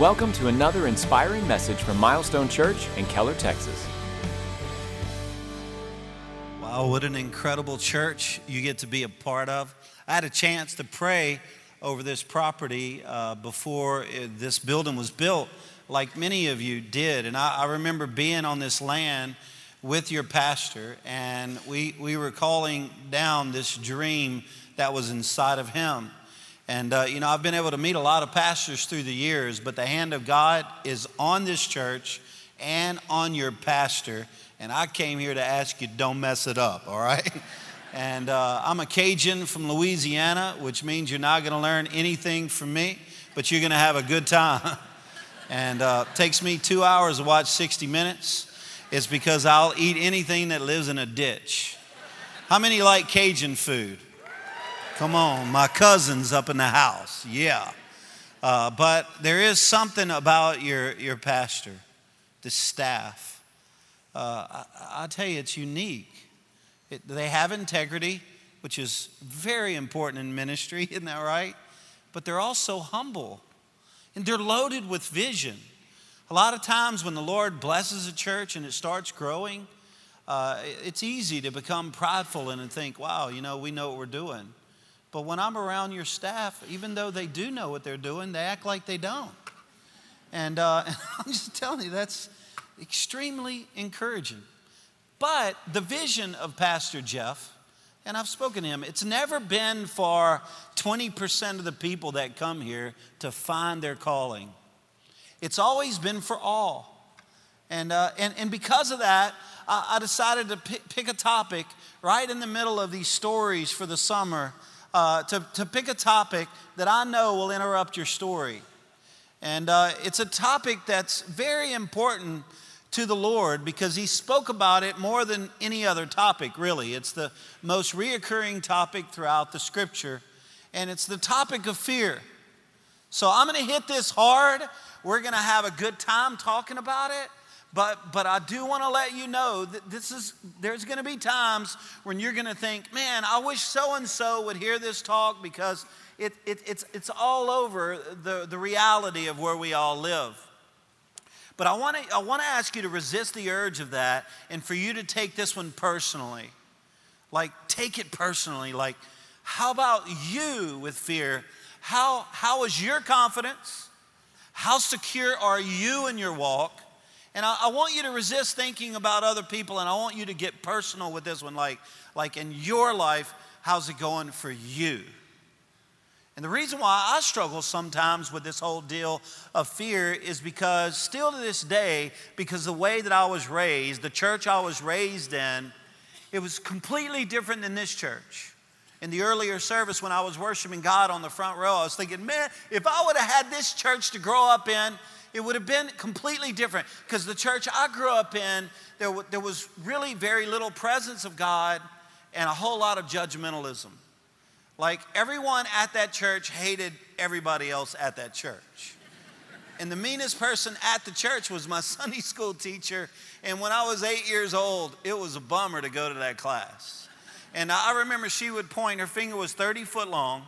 Welcome to another inspiring message from Milestone Church in Keller, Texas. Wow, what an incredible church you get to be a part of. I had a chance to pray over this property uh, before this building was built, like many of you did. And I, I remember being on this land with your pastor, and we, we were calling down this dream that was inside of him. And, uh, you know, I've been able to meet a lot of pastors through the years, but the hand of God is on this church and on your pastor. And I came here to ask you, don't mess it up, all right? And uh, I'm a Cajun from Louisiana, which means you're not going to learn anything from me, but you're going to have a good time. and uh, takes me two hours to watch 60 Minutes. It's because I'll eat anything that lives in a ditch. How many like Cajun food? Come on, my cousin's up in the house. Yeah. Uh, but there is something about your, your pastor, the staff. Uh, I, I tell you, it's unique. It, they have integrity, which is very important in ministry, isn't that right? But they're also humble and they're loaded with vision. A lot of times when the Lord blesses a church and it starts growing, uh, it's easy to become prideful and think, wow, you know, we know what we're doing. But when I'm around your staff, even though they do know what they're doing, they act like they don't. And, uh, and I'm just telling you, that's extremely encouraging. But the vision of Pastor Jeff, and I've spoken to him, it's never been for 20% of the people that come here to find their calling. It's always been for all. And, uh, and, and because of that, I, I decided to pick, pick a topic right in the middle of these stories for the summer uh, to, to pick a topic that I know will interrupt your story. And uh, it's a topic that's very important to the Lord because He spoke about it more than any other topic, really. It's the most reoccurring topic throughout the scripture, and it's the topic of fear. So I'm going to hit this hard. We're going to have a good time talking about it. But, but I do want to let you know that this is, there's going to be times when you're going to think, man, I wish so and so would hear this talk because it, it, it's, it's all over the, the reality of where we all live. But I want to I want to ask you to resist the urge of that and for you to take this one personally. Like, take it personally. Like, how about you with fear? How, how is your confidence? How secure are you in your walk? And I, I, want you to resist thinking about other people, and I want you to get personal with this one. Like, like in your life, how's it going for you? And the reason why I struggle sometimes with this whole deal of fear is because, still to this day, because the way that I was raised, the church I was raised in, it was completely different than this church. In the earlier service, when I was worshiping God on the front row, I was thinking, man, if I would have had this church to grow up in, it would have been completely different because the church I grew up in, there, w- there was really very little presence of God and a whole lot of judgmentalism. Like everyone at that church hated everybody else at that church. And the meanest person at the church was my Sunday school teacher. And when I was eight years old, it was a bummer to go to that class. And I remember she would point, her finger was 30 foot long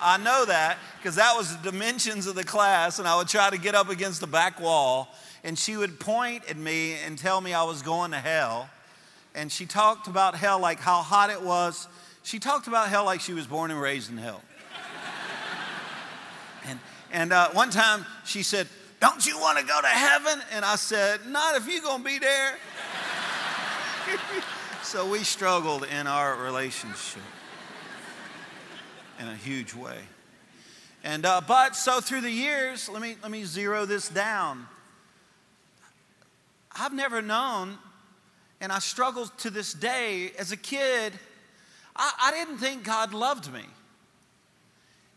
I know that because that was the dimensions of the class, and I would try to get up against the back wall, and she would point at me and tell me I was going to hell. And she talked about hell like how hot it was. She talked about hell like she was born and raised in hell. and and uh, one time she said, Don't you want to go to heaven? And I said, Not if you're going to be there. so we struggled in our relationship in a huge way. And uh, but so through the years, let me let me zero this down. I've never known, and I struggle to this day. As a kid, I, I didn't think God loved me.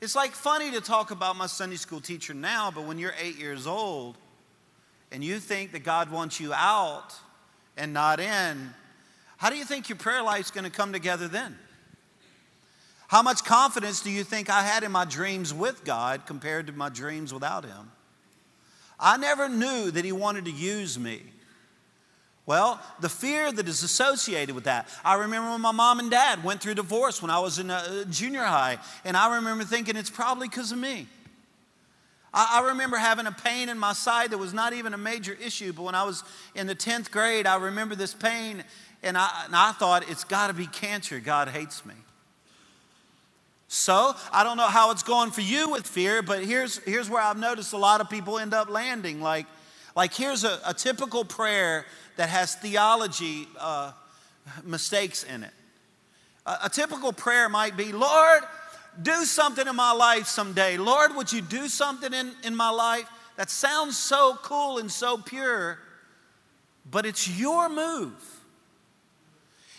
It's like funny to talk about my Sunday school teacher now, but when you're eight years old and you think that God wants you out and not in, how do you think your prayer life's going to come together then? How much confidence do you think I had in my dreams with God compared to my dreams without Him? I never knew that He wanted to use me. Well, the fear that is associated with that. I remember when my mom and dad went through divorce when I was in uh, junior high, and I remember thinking it's probably because of me. I, I remember having a pain in my side that was not even a major issue, but when I was in the 10th grade, I remember this pain, and I, and I thought, it's got to be cancer. God hates me. So, I don't know how it's going for you with fear, but here's, here's where I've noticed a lot of people end up landing. Like, like here's a, a typical prayer that has theology uh, mistakes in it. A, a typical prayer might be, Lord, do something in my life someday. Lord, would you do something in, in my life? That sounds so cool and so pure, but it's your move.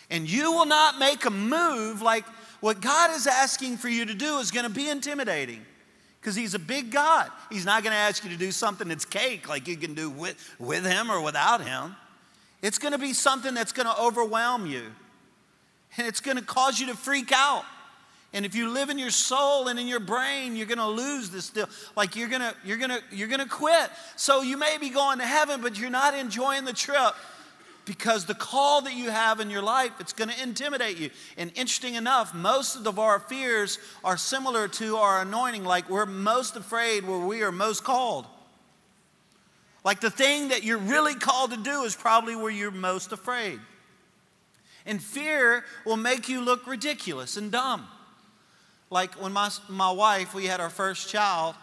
And you will not make a move like what God is asking for you to do is going to be intimidating because He's a big God. He's not going to ask you to do something that's cake like you can do with, with Him or without Him. It's going to be something that's going to overwhelm you and it's going to cause you to freak out. And if you live in your soul and in your brain, you're going to lose this deal. Like you're going to you're going to you're going to quit. So you may be going to heaven, but you're not enjoying the trip because the call that you have in your life it's going to intimidate you. And interesting enough most of our fears are similar to our anointing like we're most afraid where we are most called. Like the thing that you're really called to do is probably where you're most afraid. And fear will make you look ridiculous and dumb. Like when my, my wife we had our first child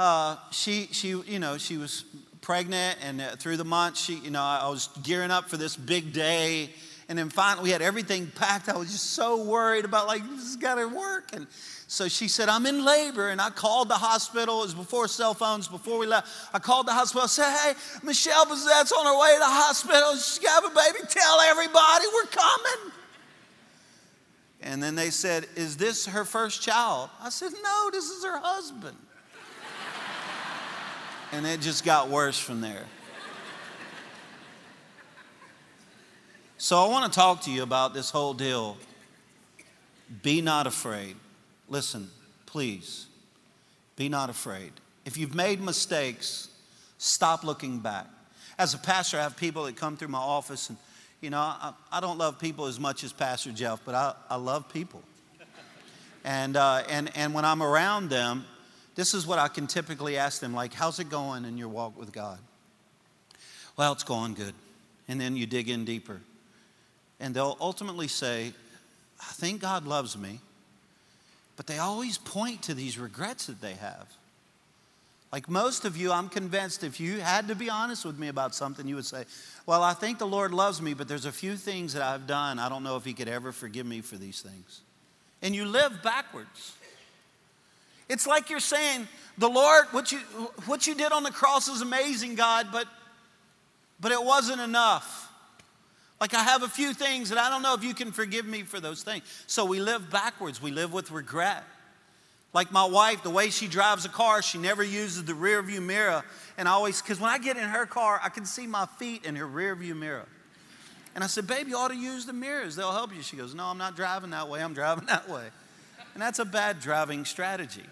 uh, she, she, you know, she was pregnant, and uh, through the months, she, you know, I was gearing up for this big day. And then finally, we had everything packed. I was just so worried about, like, this has got to work. And so she said, I'm in labor. And I called the hospital. It was before cell phones, before we left. I called the hospital. I said, Hey, Michelle Bezet's on her way to the hospital. She's got a baby. Tell everybody we're coming. And then they said, Is this her first child? I said, No, this is her husband. And it just got worse from there. So I want to talk to you about this whole deal. Be not afraid. Listen, please, be not afraid. If you've made mistakes, stop looking back. As a pastor, I have people that come through my office, and you know, I, I don't love people as much as Pastor Jeff, but I, I love people. And, uh, and, and when I'm around them, this is what I can typically ask them like, how's it going in your walk with God? Well, it's going good. And then you dig in deeper. And they'll ultimately say, I think God loves me. But they always point to these regrets that they have. Like most of you, I'm convinced if you had to be honest with me about something, you would say, Well, I think the Lord loves me, but there's a few things that I've done. I don't know if He could ever forgive me for these things. And you live backwards. It's like you're saying, the Lord, what you, what you did on the cross is amazing, God, but, but it wasn't enough. Like I have a few things, and I don't know if you can forgive me for those things. So we live backwards, we live with regret. Like my wife, the way she drives a car, she never uses the rear view mirror. And I always, because when I get in her car, I can see my feet in her rear view mirror. And I said, Baby, you ought to use the mirrors, they'll help you. She goes, No, I'm not driving that way, I'm driving that way. And that's a bad driving strategy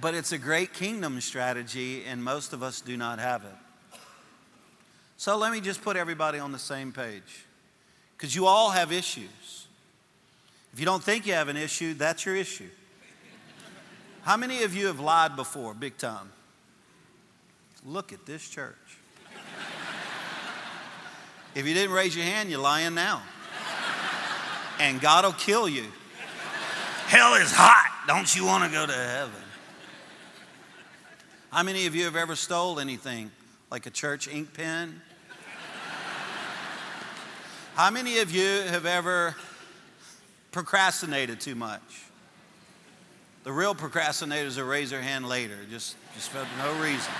but it's a great kingdom strategy, and most of us do not have it. So let me just put everybody on the same page because you all have issues. If you don't think you have an issue, that's your issue. How many of you have lied before, big time? Look at this church. If you didn't raise your hand, you're lying now. And God will kill you. Hell is hot. Don't you want to go to heaven? How many of you have ever stole anything, like a church ink pen? How many of you have ever procrastinated too much? The real procrastinators will raise their hand later, just, just for no reason.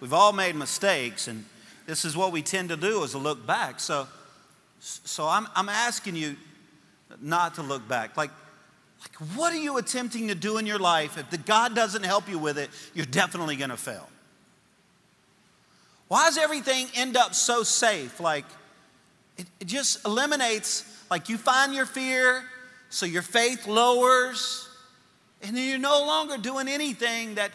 We've all made mistakes, and this is what we tend to do is to look back. So, so I'm, I'm asking you not to look back. Like, like, what are you attempting to do in your life? If the God doesn't help you with it, you're definitely going to fail. Why does everything end up so safe? Like, it, it just eliminates, like, you find your fear, so your faith lowers, and then you're no longer doing anything that,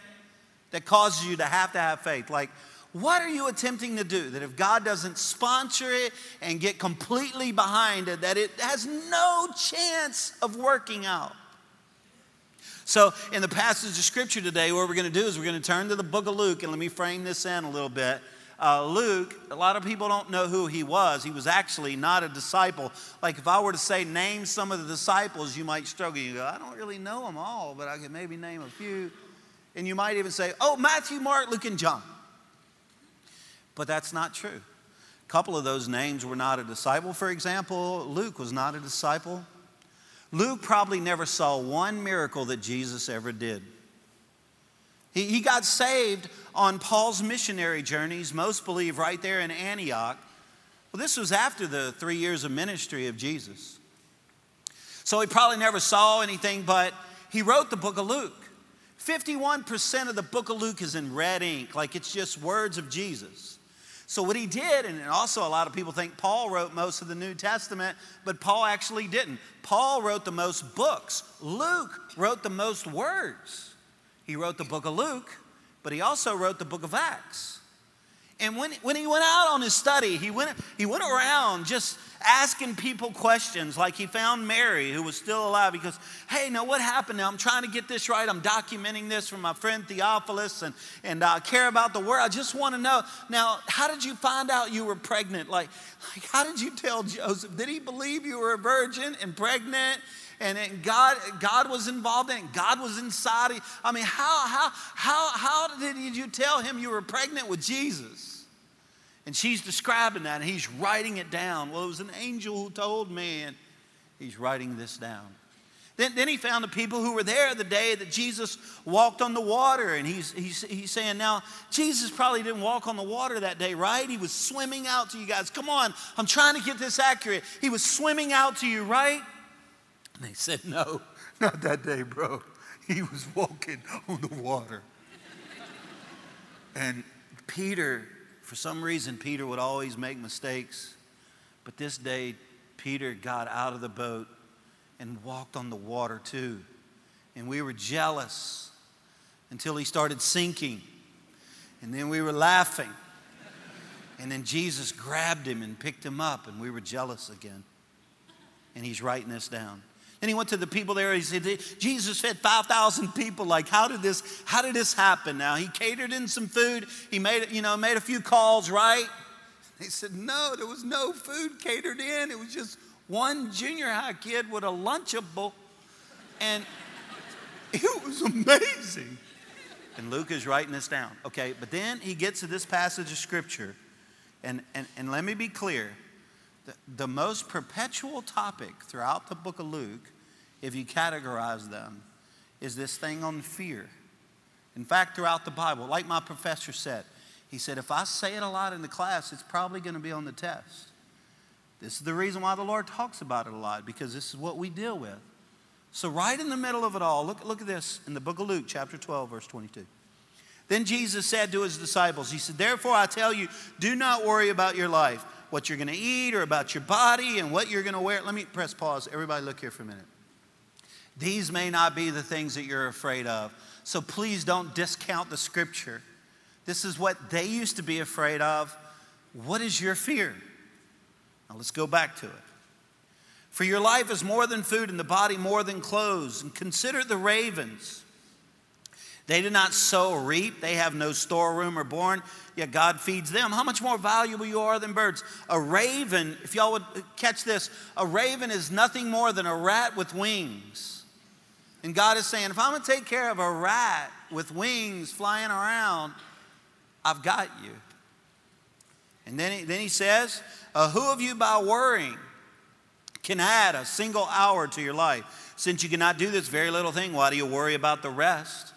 that causes you to have to have faith. Like, what are you attempting to do that if God doesn't sponsor it and get completely behind it, that it has no chance of working out? So, in the passage of scripture today, what we're going to do is we're going to turn to the book of Luke, and let me frame this in a little bit. Uh, Luke, a lot of people don't know who he was. He was actually not a disciple. Like if I were to say, name some of the disciples, you might struggle. You go, I don't really know them all, but I can maybe name a few. And you might even say, oh, Matthew, Mark, Luke, and John. But that's not true. A couple of those names were not a disciple. For example, Luke was not a disciple. Luke probably never saw one miracle that Jesus ever did. He, he got saved on Paul's missionary journeys, most believe right there in Antioch. Well, this was after the three years of ministry of Jesus. So he probably never saw anything, but he wrote the book of Luke. 51% of the book of Luke is in red ink, like it's just words of Jesus. So, what he did, and also a lot of people think Paul wrote most of the New Testament, but Paul actually didn't. Paul wrote the most books, Luke wrote the most words. He wrote the book of Luke, but he also wrote the book of Acts. And when, when he went out on his study, he went, he went around just asking people questions. Like he found Mary, who was still alive. He goes, Hey, now what happened now? I'm trying to get this right. I'm documenting this for my friend Theophilus, and, and I care about the word. I just want to know now, how did you find out you were pregnant? Like, like, how did you tell Joseph? Did he believe you were a virgin and pregnant? and, God, God was involved in it. God was inside. I mean, how, how, how, how did you tell him you were pregnant with Jesus? And she's describing that, and he's writing it down. Well, it was an angel who told me, and he's writing this down. Then, then he found the people who were there the day that Jesus walked on the water, and he's, he's, he's saying, Now, Jesus probably didn't walk on the water that day, right? He was swimming out to you guys. Come on, I'm trying to get this accurate. He was swimming out to you, right? And they said, No, not that day, bro. He was walking on the water. and Peter for some reason, Peter would always make mistakes. But this day, Peter got out of the boat and walked on the water too. And we were jealous until he started sinking. And then we were laughing. And then Jesus grabbed him and picked him up, and we were jealous again. And he's writing this down. Then he went to the people there. He said, Jesus fed 5,000 people. Like, how did this, how did this happen now? He catered in some food. He made, you know, made a few calls, right? They said, no, there was no food catered in. It was just one junior high kid with a Lunchable. And it was amazing. And Luke is writing this down. Okay, but then he gets to this passage of scripture. And, and, and let me be clear the, most perpetual topic throughout the book of Luke, if you categorize them, is this thing on fear. In fact, throughout the Bible, like my professor said, he said, if I say it a lot in the class, it's probably going to be on the test. This is the reason why the Lord talks about it a lot, because this is what we deal with. So, right in the middle of it all, look, look at this in the book of Luke, chapter 12, verse 22. Then Jesus said to his disciples, He said, Therefore I tell you, do not worry about your life what you're going to eat or about your body and what you're going to wear. Let me press pause. Everybody, look here for a minute. These may not be the things that you're afraid of. So please don't discount the scripture. This is what they used to be afraid of. What is your fear? Now let's go back to it. For your life is more than food and the body more than clothes. And consider the ravens. They do not sow or reap, they have no storeroom or barn, yet God feeds them. How much more valuable you are than birds? A raven, if y'all would catch this, a raven is nothing more than a rat with wings. And God is saying, if I'm gonna take care of a rat with wings flying around, I've got you. And then he, then he says, uh, Who of you by worrying can add a single hour to your life? Since you cannot do this very little thing, why do you worry about the rest?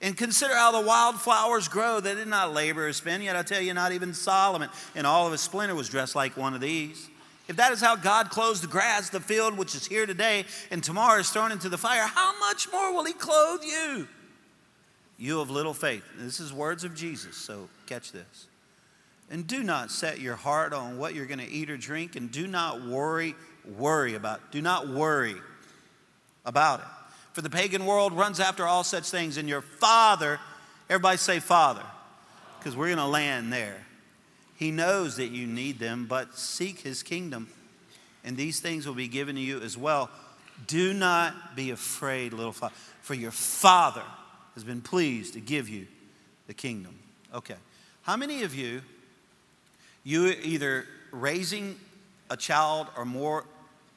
And consider how the wildflowers grow. They did not labor or spin, yet I tell you, not even Solomon in all of his splendor was dressed like one of these. If that is how God clothes the grass, the field which is here today and tomorrow is thrown into the fire, how much more will he clothe you? You of little faith. This is words of Jesus, so catch this. And do not set your heart on what you're going to eat or drink, and do not worry, worry about. Do not worry about it. For the pagan world runs after all such things, and your Father, everybody say Father, because we're going to land there. He knows that you need them, but seek His kingdom, and these things will be given to you as well. Do not be afraid, little Father. for your Father has been pleased to give you the kingdom. Okay. How many of you, you either raising a child or more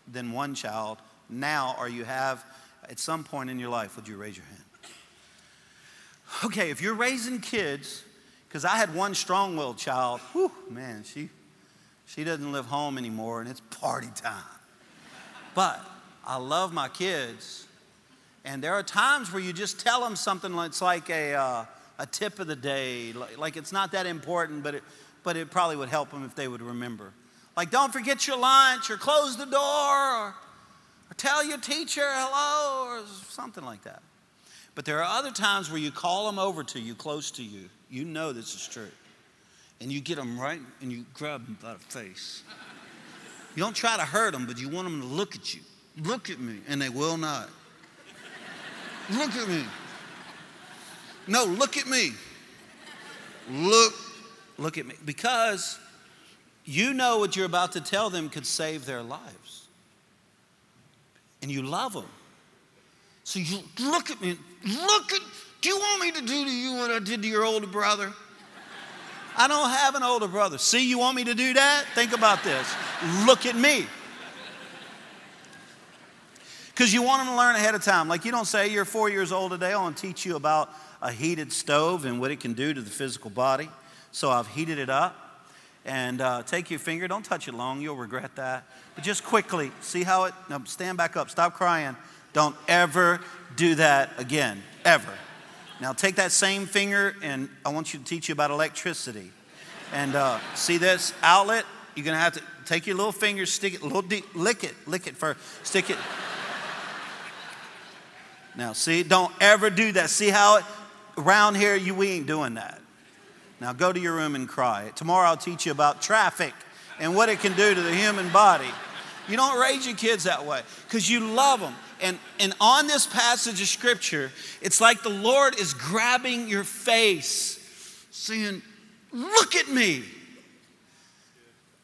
than one child now, or you have at some point in your life, would you raise your hand? Okay, if you're raising kids, because I had one strong willed child, whew, man, she, she doesn't live home anymore and it's party time. But I love my kids, and there are times where you just tell them something that's like a, uh, a tip of the day, like, like it's not that important, but it, but it probably would help them if they would remember. Like, don't forget your lunch, or close the door, or, or tell your teacher hello, or something like that. But there are other times where you call them over to you, close to you. You know this is true. And you get them right and you grab them by the face. You don't try to hurt them, but you want them to look at you. Look at me. And they will not. Look at me. No, look at me. Look, look at me. Because you know what you're about to tell them could save their lives. And you love them. So you look at me, look at, do you want me to do to you what I did to your older brother? I don't have an older brother. See, you want me to do that? Think about this. Look at me. Because you want them to learn ahead of time. Like you don't say, you're four years old today, I want to teach you about a heated stove and what it can do to the physical body. So I've heated it up. And uh, take your finger, don't touch it long, you'll regret that. But just quickly, see how it, no, stand back up, stop crying. Don't ever do that again, ever. Now take that same finger, and I want you to teach you about electricity. And uh, see this outlet? You're gonna have to take your little finger, stick it, little deep, lick it, lick it first, stick it. Now, see, don't ever do that. See how it, around here you we ain't doing that. Now go to your room and cry. Tomorrow I'll teach you about traffic and what it can do to the human body. You don't raise your kids that way because you love them. And, and on this passage of scripture, it's like the Lord is grabbing your face, saying, Look at me.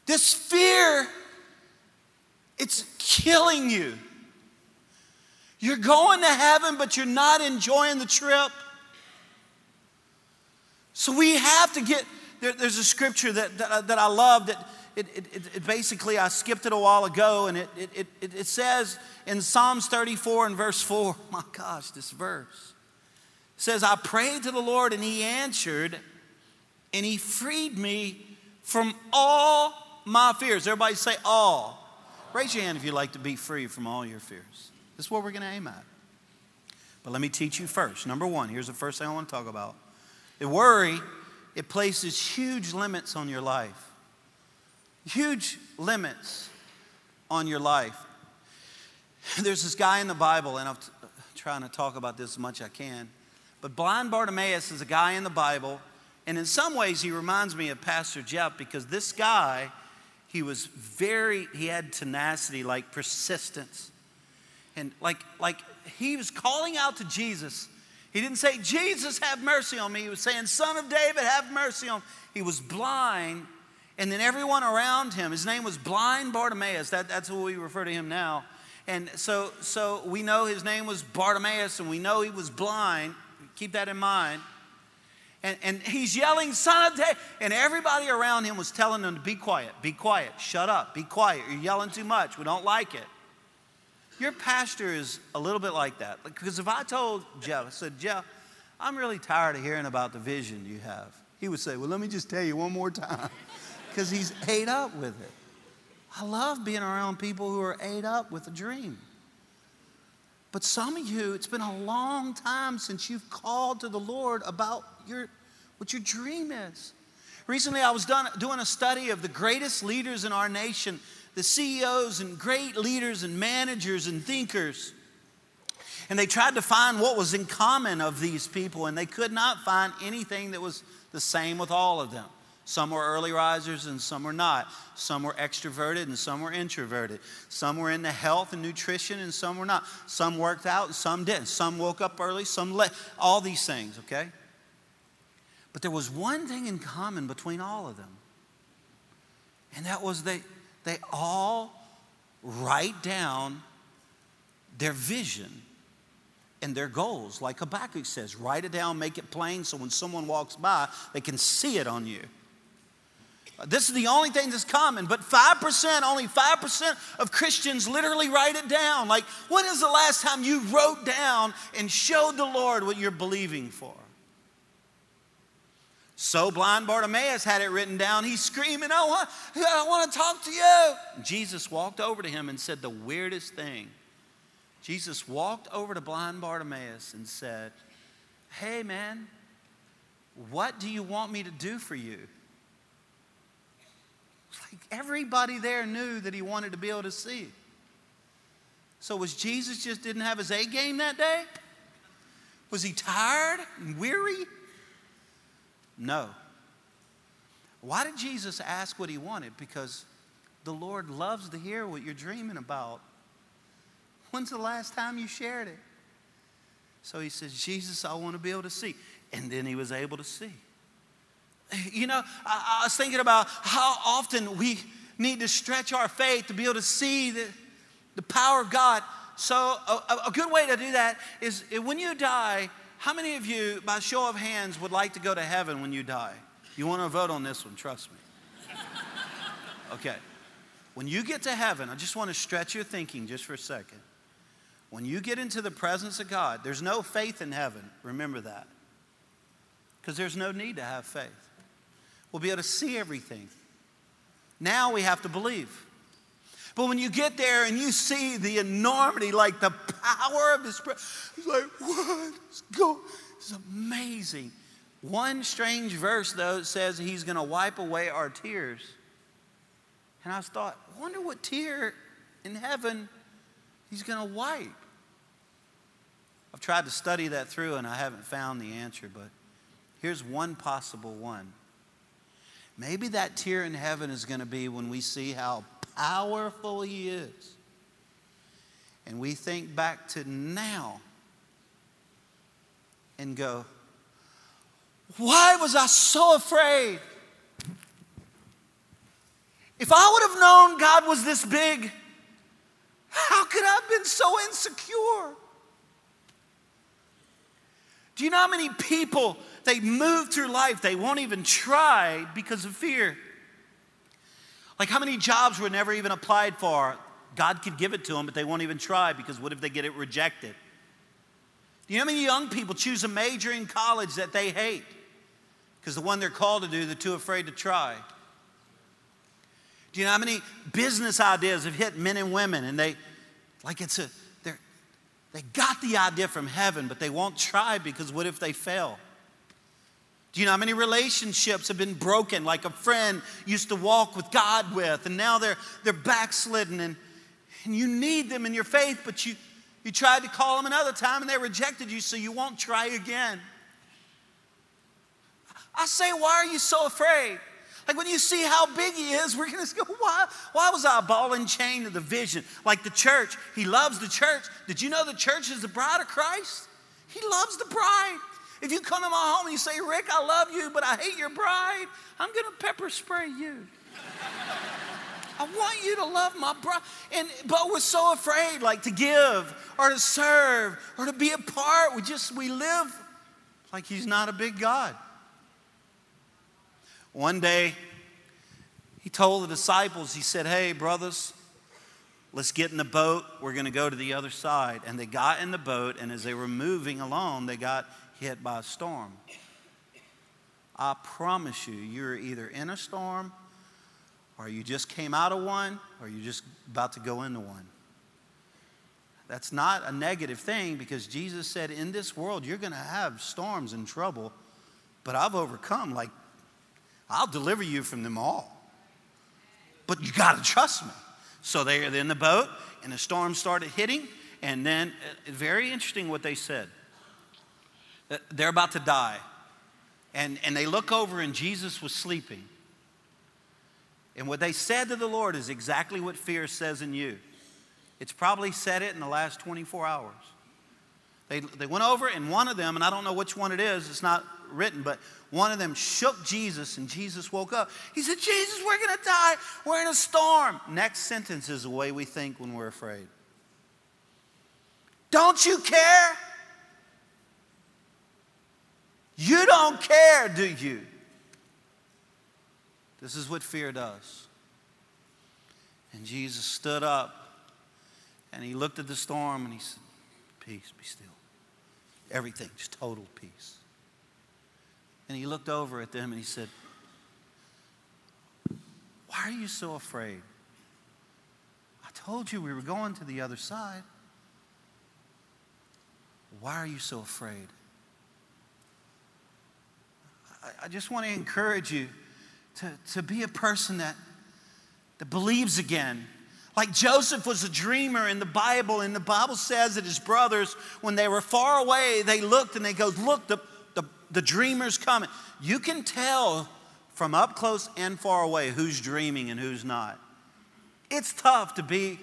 This fear, it's killing you. You're going to heaven, but you're not enjoying the trip. So we have to get, there, there's a scripture that, that, uh, that I love that it, it, it, basically, I skipped it a while ago, and it, it, it, it says in Psalms 34 and verse 4, my gosh, this verse says, I prayed to the Lord, and he answered, and he freed me from all my fears. Everybody say all. Raise your hand if you'd like to be free from all your fears. This is what we're going to aim at. But let me teach you first. Number one, here's the first thing I want to talk about. The worry, it places huge limits on your life huge limits on your life. There's this guy in the Bible, and I'm trying to talk about this as much as I can. But blind Bartimaeus is a guy in the Bible, and in some ways he reminds me of Pastor Jeff because this guy, he was very, he had tenacity, like persistence. And like, like he was calling out to Jesus. He didn't say, Jesus, have mercy on me. He was saying, Son of David, have mercy on me. He was blind and then everyone around him, his name was blind Bartimaeus. That, that's what we refer to him now. And so, so we know his name was Bartimaeus and we know he was blind. Keep that in mind. And, and he's yelling, Son of David. And everybody around him was telling him to be quiet, be quiet, shut up, be quiet. You're yelling too much. We don't like it. Your pastor is a little bit like that. Because if I told Jeff, I said, Jeff, I'm really tired of hearing about the vision you have, he would say, Well, let me just tell you one more time because he's ate up with it. I love being around people who are ate up with a dream. But some of you, it's been a long time since you've called to the Lord about your, what your dream is. Recently, I was done, doing a study of the greatest leaders in our nation, the CEOs and great leaders and managers and thinkers. And they tried to find what was in common of these people, and they could not find anything that was the same with all of them. Some were early risers and some were not. Some were extroverted and some were introverted. Some were into health and nutrition and some were not. Some worked out and some didn't. Some woke up early, some late. All these things, okay? But there was one thing in common between all of them. And that was they, they all write down their vision and their goals. Like Habakkuk says, write it down, make it plain so when someone walks by, they can see it on you. This is the only thing that's common, but 5%, only 5% of Christians literally write it down. Like, when is the last time you wrote down and showed the Lord what you're believing for? So blind Bartimaeus had it written down. He's screaming, I want, I want to talk to you. Jesus walked over to him and said the weirdest thing. Jesus walked over to blind Bartimaeus and said, Hey, man, what do you want me to do for you? Like everybody there knew that he wanted to be able to see. So was Jesus just didn't have his A game that day? Was he tired and weary? No. Why did Jesus ask what he wanted? Because the Lord loves to hear what you're dreaming about. When's the last time you shared it? So he says, Jesus, I want to be able to see. And then he was able to see. You know, I, I, was thinking about how often we need to stretch our faith to be able to see the, the power of God. So, a, a good way to do that is when you die, how many of you, by show of hands, would like to go to heaven when you die? You want to vote on this one, trust me. Okay. When you get to heaven, I just want to stretch your thinking just for a second. When you get into the presence of God, there's no faith in heaven. Remember that. Because there's no need to have faith. We'll be able to see everything. Now we have to believe. But when you get there and you see the enormity, like the power of His presence, it's like, what is going? It's amazing. One strange verse, though, says He's going to wipe away our tears. And I thought, I wonder what tear in heaven He's going to wipe. I've tried to study that through and I haven't found the answer, but here's one possible one. Maybe that tear in heaven is going to be when we see how powerful He is. And we think back to now and go, why was I so afraid? If I would have known God was this big, how could I have been so insecure? Do you know how many people they move through life, they won't even try because of fear? Like how many jobs were never even applied for? God could give it to them, but they won't even try because what if they get it rejected? Do you know how many young people choose a major in college that they hate? Because the one they're called to do, they're too afraid to try. Do you know how many business ideas have hit men and women and they, like it's a, they they got the idea from heaven, but they won't try because what if they fail? Do you know how many relationships have been broken, like a friend used to walk with God with, and now they're, they're backslidden, and, and you need them in your faith, but you, you tried to call them another time and they rejected you, so you won't try again. I say, why are you so afraid? Like when you see how big he is, we're to go, why, why was I a ball and chain to the vision? Like the church, he loves the church. Did you know the church is the bride of Christ? He loves the bride. If you come to my home and you say, Rick, I love you, but I hate your bride, I'm going to pepper spray you. I want you to love my bride. And but we're so afraid, like to give or to serve or to be a part. We just we live like he's not a big God. One day, he told the disciples, he said, Hey, brothers, let's get in the boat. We're going to go to the other side. And they got in the boat, and as they were moving along, they got hit by a storm. I promise you, you're either in a storm, or you just came out of one, or you're just about to go into one. That's not a negative thing because Jesus said, In this world, you're going to have storms and trouble, but I've overcome like I'll deliver you from them all. But you got to trust me. So they're in the boat, and the storm started hitting. And then, uh, very interesting what they said. They're about to die. And, and they look over, and Jesus was sleeping. And what they said to the Lord is exactly what fear says in you. It's probably said it in the last 24 hours. They, they went over, and one of them, and I don't know which one it is, it's not written, but one of them shook Jesus, and Jesus woke up. He said, Jesus, we're going to die. We're in a storm. Next sentence is the way we think when we're afraid. Don't you care? You don't care, do you? This is what fear does. And Jesus stood up and he looked at the storm and he said, Peace, be still. Everything, just total peace. And he looked over at them and he said, Why are you so afraid? I told you we were going to the other side. Why are you so afraid? I, just want to encourage you to, to be a person that, that believes again. Like Joseph was a dreamer in the Bible, and the Bible says that his brothers, when they were far away, they looked and they go, Look, the, the, the dreamer's coming. You can tell from up close and far away who's dreaming and who's not. It's tough to be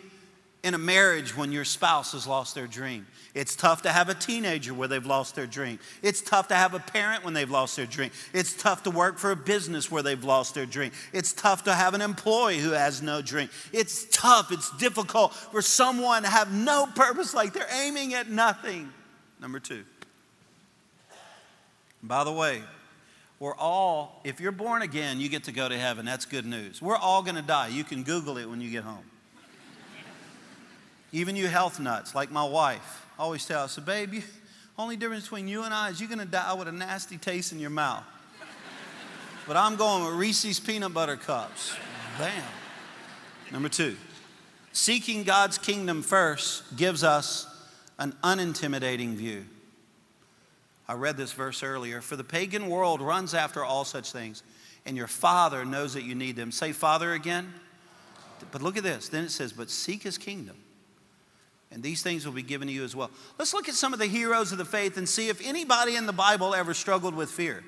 in a marriage when your spouse has lost their dream. It's tough to have a teenager where they've lost their dream. It's tough to have a parent when they've lost their dream. It's tough to work for a business where they've lost their dream. It's tough to have an employee who has no dream. It's tough, it's difficult for someone to have no purpose, like they're aiming at nothing. Number two. By the way, we're all, if you're born again, you get to go to heaven. That's good news. We're all going to die. You can Google it when you get home. Even you health nuts, like my wife, always tell us, so babe, you, only difference between you and I is you're to die with a nasty taste in your mouth. but I'm going with Reese's peanut butter cups. Bam. Number two, seeking God's kingdom first gives us an unintimidating view. I read this verse earlier. For the pagan world runs after all such things, and your Father knows that you need them. Say, Father again. But look at this. Then it says, But seek his kingdom and these things will be given to you as well. Let's look at some of the heroes of the faith and see if anybody in the Bible ever struggled with fear.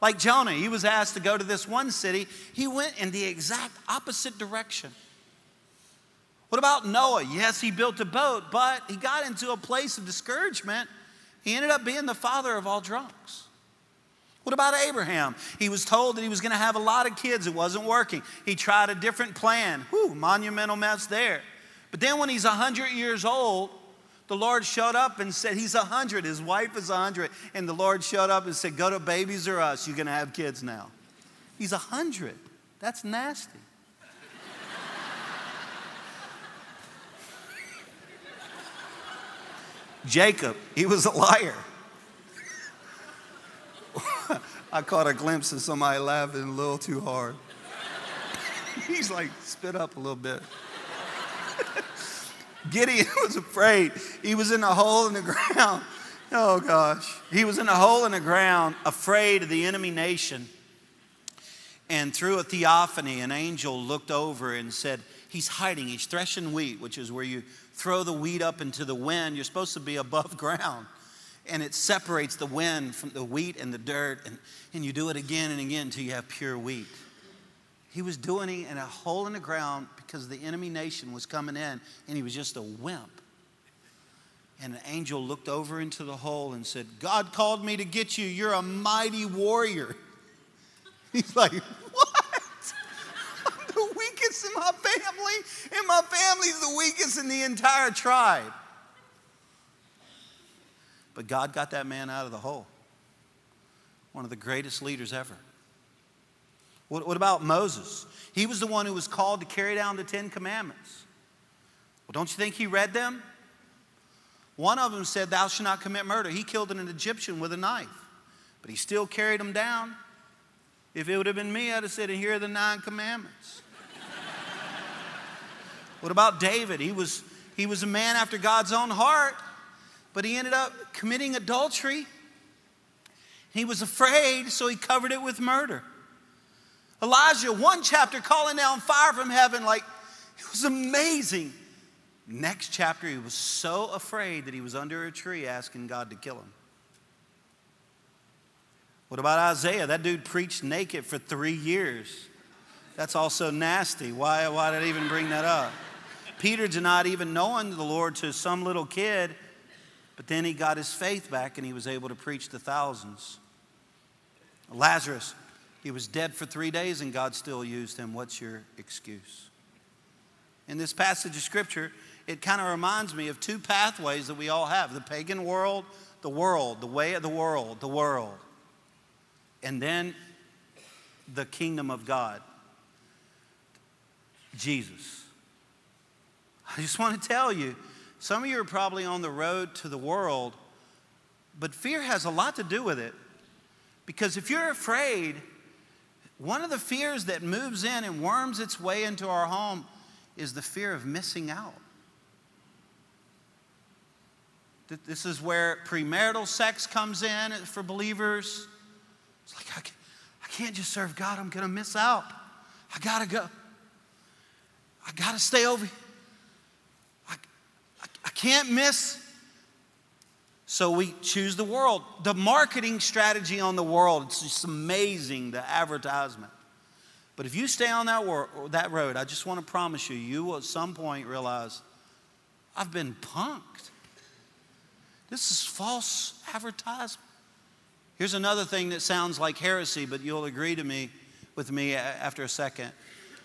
Like Jonah, he was asked to go to this one city, he went in the exact opposite direction. What about Noah? Yes, he built a boat, but he got into a place of discouragement. He ended up being the father of all drunks. What about Abraham? He was told that he was going to have a lot of kids. It wasn't working. He tried a different plan. Whew, monumental mess there. But then when he's 100 years old, the Lord showed up and said, He's 100, his wife is 100. And the Lord showed up and said, Go to Babies R Us, you're to have kids now. He's 100. That's nasty. Jacob, he was a liar. I caught a glimpse of somebody laughing a little too hard. He's like, spit up a little bit. Gideon was afraid. He was in a hole in the ground. Oh gosh. He was in a hole in the ground, afraid of the enemy nation. And through a theophany, an angel looked over and said, He's hiding. He's threshing wheat, which is where you throw the wheat up into the wind. You're supposed to be above ground. And it separates the wind from the wheat and the dirt. And, and you do it again and again until you have pure wheat. He was doing it in a hole in the ground because the enemy nation was coming in and he was just a wimp. And an angel looked over into the hole and said, God called me to get you. You're a mighty warrior. He's like, What? I'm the weakest in my family, and my family's the weakest in the entire tribe. But God got that man out of the hole. One of the greatest leaders ever. What, what about Moses? He was the one who was called to carry down the Ten Commandments. Well, don't you think he read them? One of them said, Thou shalt not commit murder. He killed an Egyptian with a knife, but he still carried them down. If it would have been me, I'd have said, Here are the nine commandments. what about David? He was, he was a man after God's own heart, but he ended up committing adultery. He was afraid, so he covered it with murder. Elijah, one chapter, calling down fire from heaven, like it was amazing. Next chapter, he was so afraid that he was under a tree asking God to kill him. What about Isaiah? That dude preached naked for three years. That's also nasty. Why, why did I even bring that up? Peter denied even knowing the Lord to some little kid, but then he got his faith back and he was able to preach to thousands. Lazarus, he was dead for three days and God still used him. What's your excuse? In this passage of scripture, it kind of reminds me of two pathways that we all have the pagan world the world, the way of the world, the world. And then the kingdom of God, Jesus. I just want to tell you, some of you are probably on the road to the world, but fear has a lot to do with it. Because if you're afraid, one of the fears that moves in and worms its way into our home is the fear of missing out. This is where premarital sex comes in for believers. It's like, I can't just serve God, I'm going to miss out. I got to go. I got to stay over. I, I, I can't miss. So we choose the world. The marketing strategy on the world, it's just amazing, the advertisement. But if you stay on that, wor- that road, I just want to promise you, you will at some point realize I've been punked. This is false advertisement. Here's another thing that sounds like heresy, but you'll agree to me with me after a second.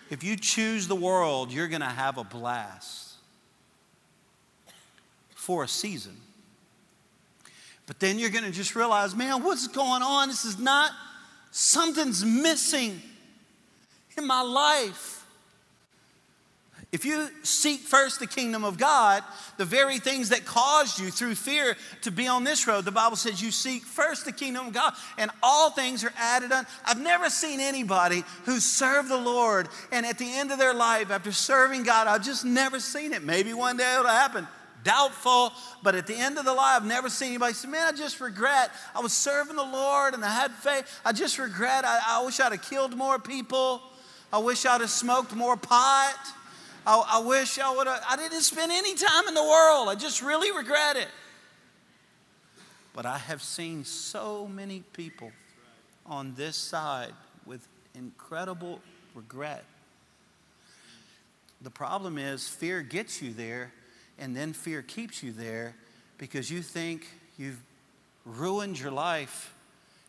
If you choose the world, you're going to have a blast for a season. But then you're going to just realize, man, what's going on? This is not, something's missing in my life. If you seek first the kingdom of God, the very things that caused you through fear to be on this road, the Bible says you seek first the kingdom of God and all things are added on. I've never seen anybody who served the Lord and at the end of their life, after serving God, I've just never seen it. Maybe one day it'll happen. Doubtful, but at the end of the life, I've never seen anybody say, Man, I just regret. I was serving the Lord and I had faith. I just regret. I, I wish I'd have killed more people. I wish I'd have smoked more pot. I, I wish I would have, I didn't spend any time in the world. I just really regret it. But I have seen so many people on this side with incredible regret. The problem is, fear gets you there, and then fear keeps you there because you think you've ruined your life.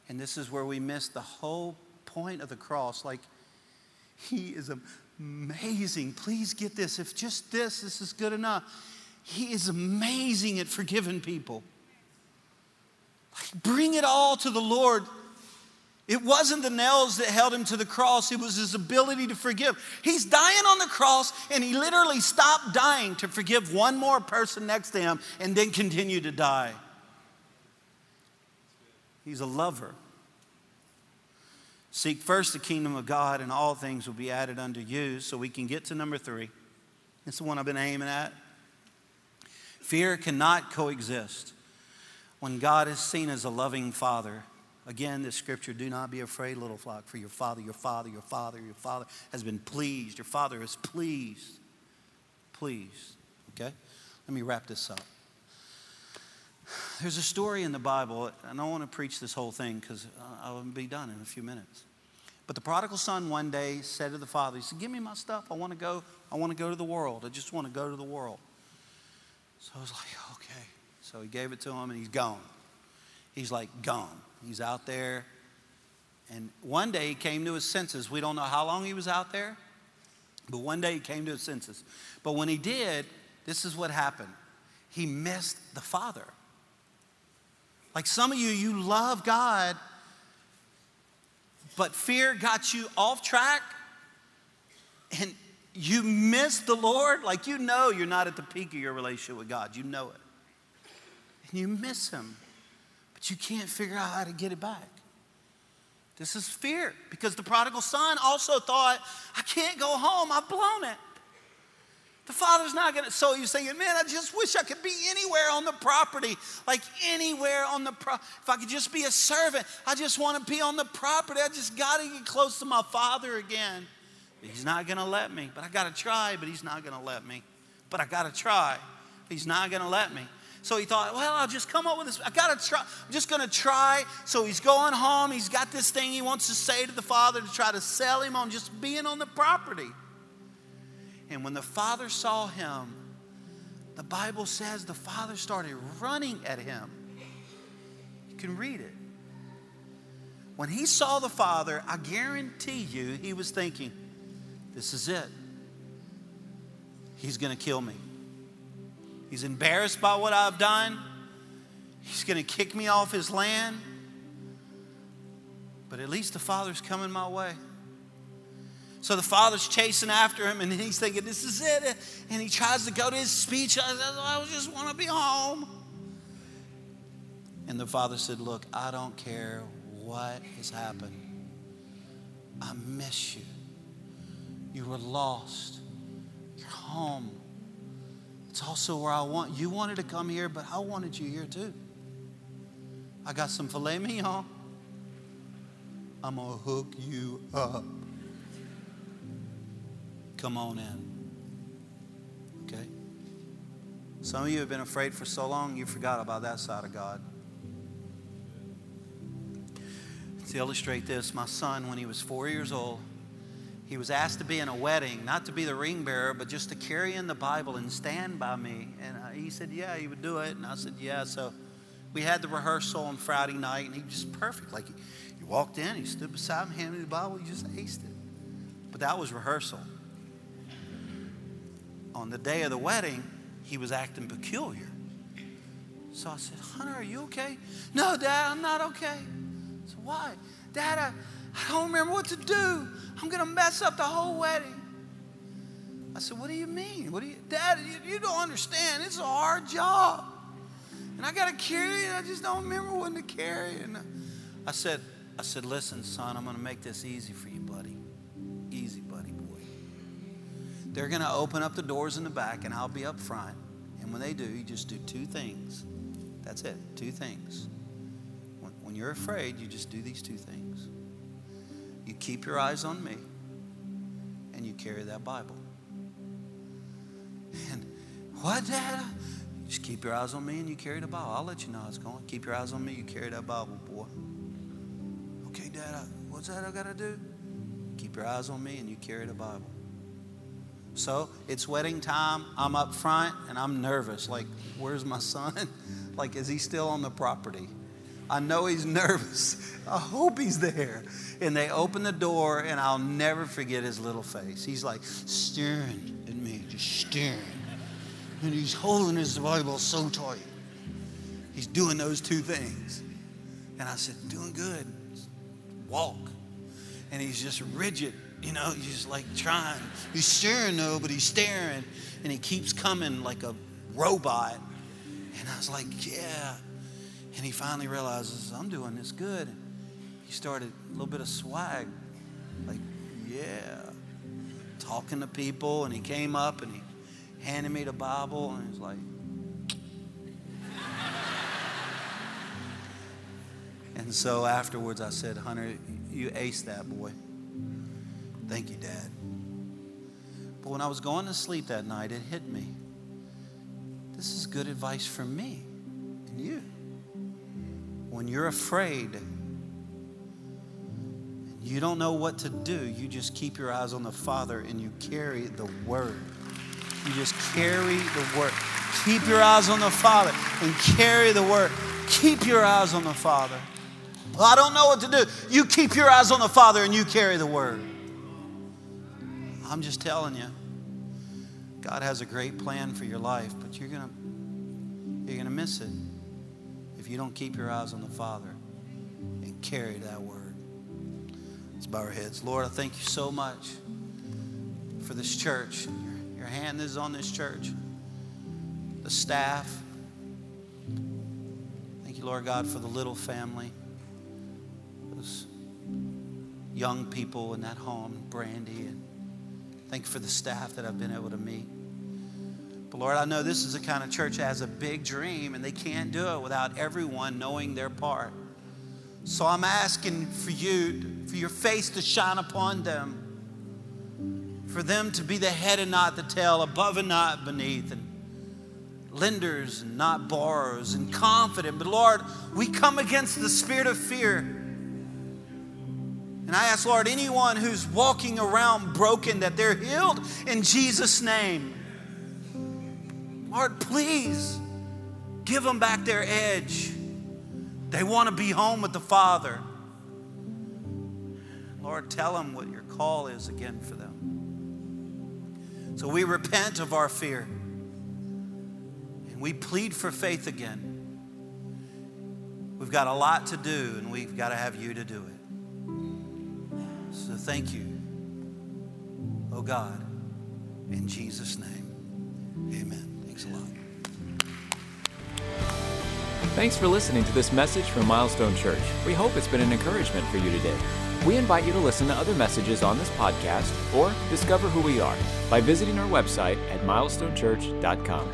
And this is where we miss the whole point of the cross. Like, He is amazing. Please get this. If just this, this is good enough. He is amazing at forgiving people. Like, bring it all to the Lord. It wasn't the nails that held him to the cross, it was his ability to forgive. He's dying on the cross, and he literally stopped dying to forgive one more person next to him and then continue to die. He's a lover. Seek first the kingdom of God, and all things will be added unto you. So we can get to number three. It's the one I've been aiming at. Fear cannot coexist when God is seen as a loving father. Again, this scripture do not be afraid, little flock, for your father, your father, your father, your father has been pleased. Your father is pleased. Pleased. Okay? Let me wrap this up. There's a story in the Bible, and I don't want to preach this whole thing because I will be done in a few minutes. But the prodigal son one day said to the father, he said, Give me my stuff. I want to go, I want to go to the world. I just want to go to the world. So I was like, okay. So he gave it to him and he's gone. He's like gone. He's out there. And one day he came to his senses. We don't know how long he was out there, but one day he came to his senses. But when he did, this is what happened. He missed the father. Like some of you, you love God, but fear got you off track and you miss the Lord. Like you know you're not at the peak of your relationship with God. You know it. And you miss Him, but you can't figure out how to get it back. This is fear because the prodigal son also thought, I can't go home, I've blown it. The father's not gonna. So you're saying, man, I just wish I could be anywhere on the property, like anywhere on the pro. If I could just be a servant, I just want to be on the property. I just got to get close to my father again. He's not gonna let me. But I got to try. But he's not gonna let me. But I got to try. He's not gonna let me. So he thought, well, I'll just come up with this. I got to try. I'm just to try. So he's going home. He's got this thing he wants to say to the father to try to sell him on just being on the property. And when the father saw him, the Bible says the father started running at him. You can read it. When he saw the father, I guarantee you he was thinking, this is it. He's going to kill me. He's embarrassed by what I've done. He's going to kick me off his land. But at least the Father's coming my way. So the father's chasing after him, and he's thinking, This is it. And he tries to go to his speech. I, I just want to be home. And the father said, Look, I don't care what has happened. I miss you. You were lost. You're home. It's also where I want you wanted to come here, but I wanted you here too. I got some filet mignon. I'm gonna hook you up. Come on in. Okay? Some of you have been afraid for so long you forgot about that side of God. To illustrate this, my son, when he was four years old, he was asked to be in a wedding, not to be the ring bearer, but just to carry in the Bible and stand by me. And uh, he said, Yeah, he would do it. And I said, Yeah. So we had the rehearsal on Friday night, and he was just perfect. Like he, he walked in, he stood beside me, handed me the Bible, he just aced it. But that was rehearsal. On the day of the wedding, he was acting peculiar. So I said, Hunter, are you okay? No, Dad, I'm not okay. So why? Dad, I, I don't remember what to do. I'm going to mess up the whole wedding. I said, What do you mean? What do you, Dad, you, you don't understand. It's a hard job. And I got to carry it. I just don't remember when to carry it. And I said, I said, listen, son, I'm going to make this easy for you, buddy. Easy, buddy boy. They're going to open up the doors in the back, and I'll be up front. And when they do, you just do two things. That's it, two things. When you're afraid, you just do these two things. You keep your eyes on me, and you carry that Bible. And what, Dad? Just keep your eyes on me and you carry the Bible. I'll let you know how it's going. Keep your eyes on me, you carry that Bible, boy. Okay, Dad, what's that I got to do? Keep your eyes on me and you carry the Bible. So it's wedding time. I'm up front and I'm nervous. Like, where's my son? like, is he still on the property? I know he's nervous. I hope he's there. And they open the door, and I'll never forget his little face. He's like staring at me, just staring. And he's holding his Bible so tight. He's doing those two things. And I said, Doing good. Walk. And he's just rigid, you know, he's just like trying. He's staring though, but he's staring. And he keeps coming like a robot. And I was like, Yeah. And he finally realizes, I'm doing this good. He started a little bit of swag, like, yeah, talking to people. And he came up and he handed me the Bible, and he's like, and so afterwards I said, Hunter, you aced that boy. Thank you, Dad. But when I was going to sleep that night, it hit me. This is good advice for me and you when you're afraid and you don't know what to do, you just keep your eyes on the Father and you carry the Word. You just carry the Word. Keep your eyes on the Father and carry the Word. Keep your eyes on the Father. Well, I don't know what to do. You keep your eyes on the Father and you carry the Word. I'm just telling you. God has a great plan for your life, but you're going to you're going to miss it if you don't keep your eyes on the Father and carry that word. Let's bow our heads. Lord, I thank you so much for this church. Your, your hand is on this church, the staff. Thank you, Lord God, for the little family, those young people in that home, Brandy, and thank you for the staff that I've been able to meet. But Lord, I know this is the kind of church that has a big dream and they can't do it without everyone knowing their part. So I'm asking for you, for your face to shine upon them, for them to be the head and not the tail, above and not beneath, and lenders and not borrowers, and confident. But Lord, we come against the spirit of fear. And I ask, Lord, anyone who's walking around broken, that they're healed in Jesus' name. Lord, please give them back their edge. They want to be home with the Father. Lord, tell them what your call is again for them. So we repent of our fear and we plead for faith again. We've got a lot to do, and we've got to have you to do it. So thank you, oh God, in Jesus' name. Amen. Thanks a lot. Thanks for listening to this message from Milestone Church. We hope it's been an encouragement for you today. We invite you to listen to other messages on this podcast or discover who we are by visiting our website at milestonechurch.com.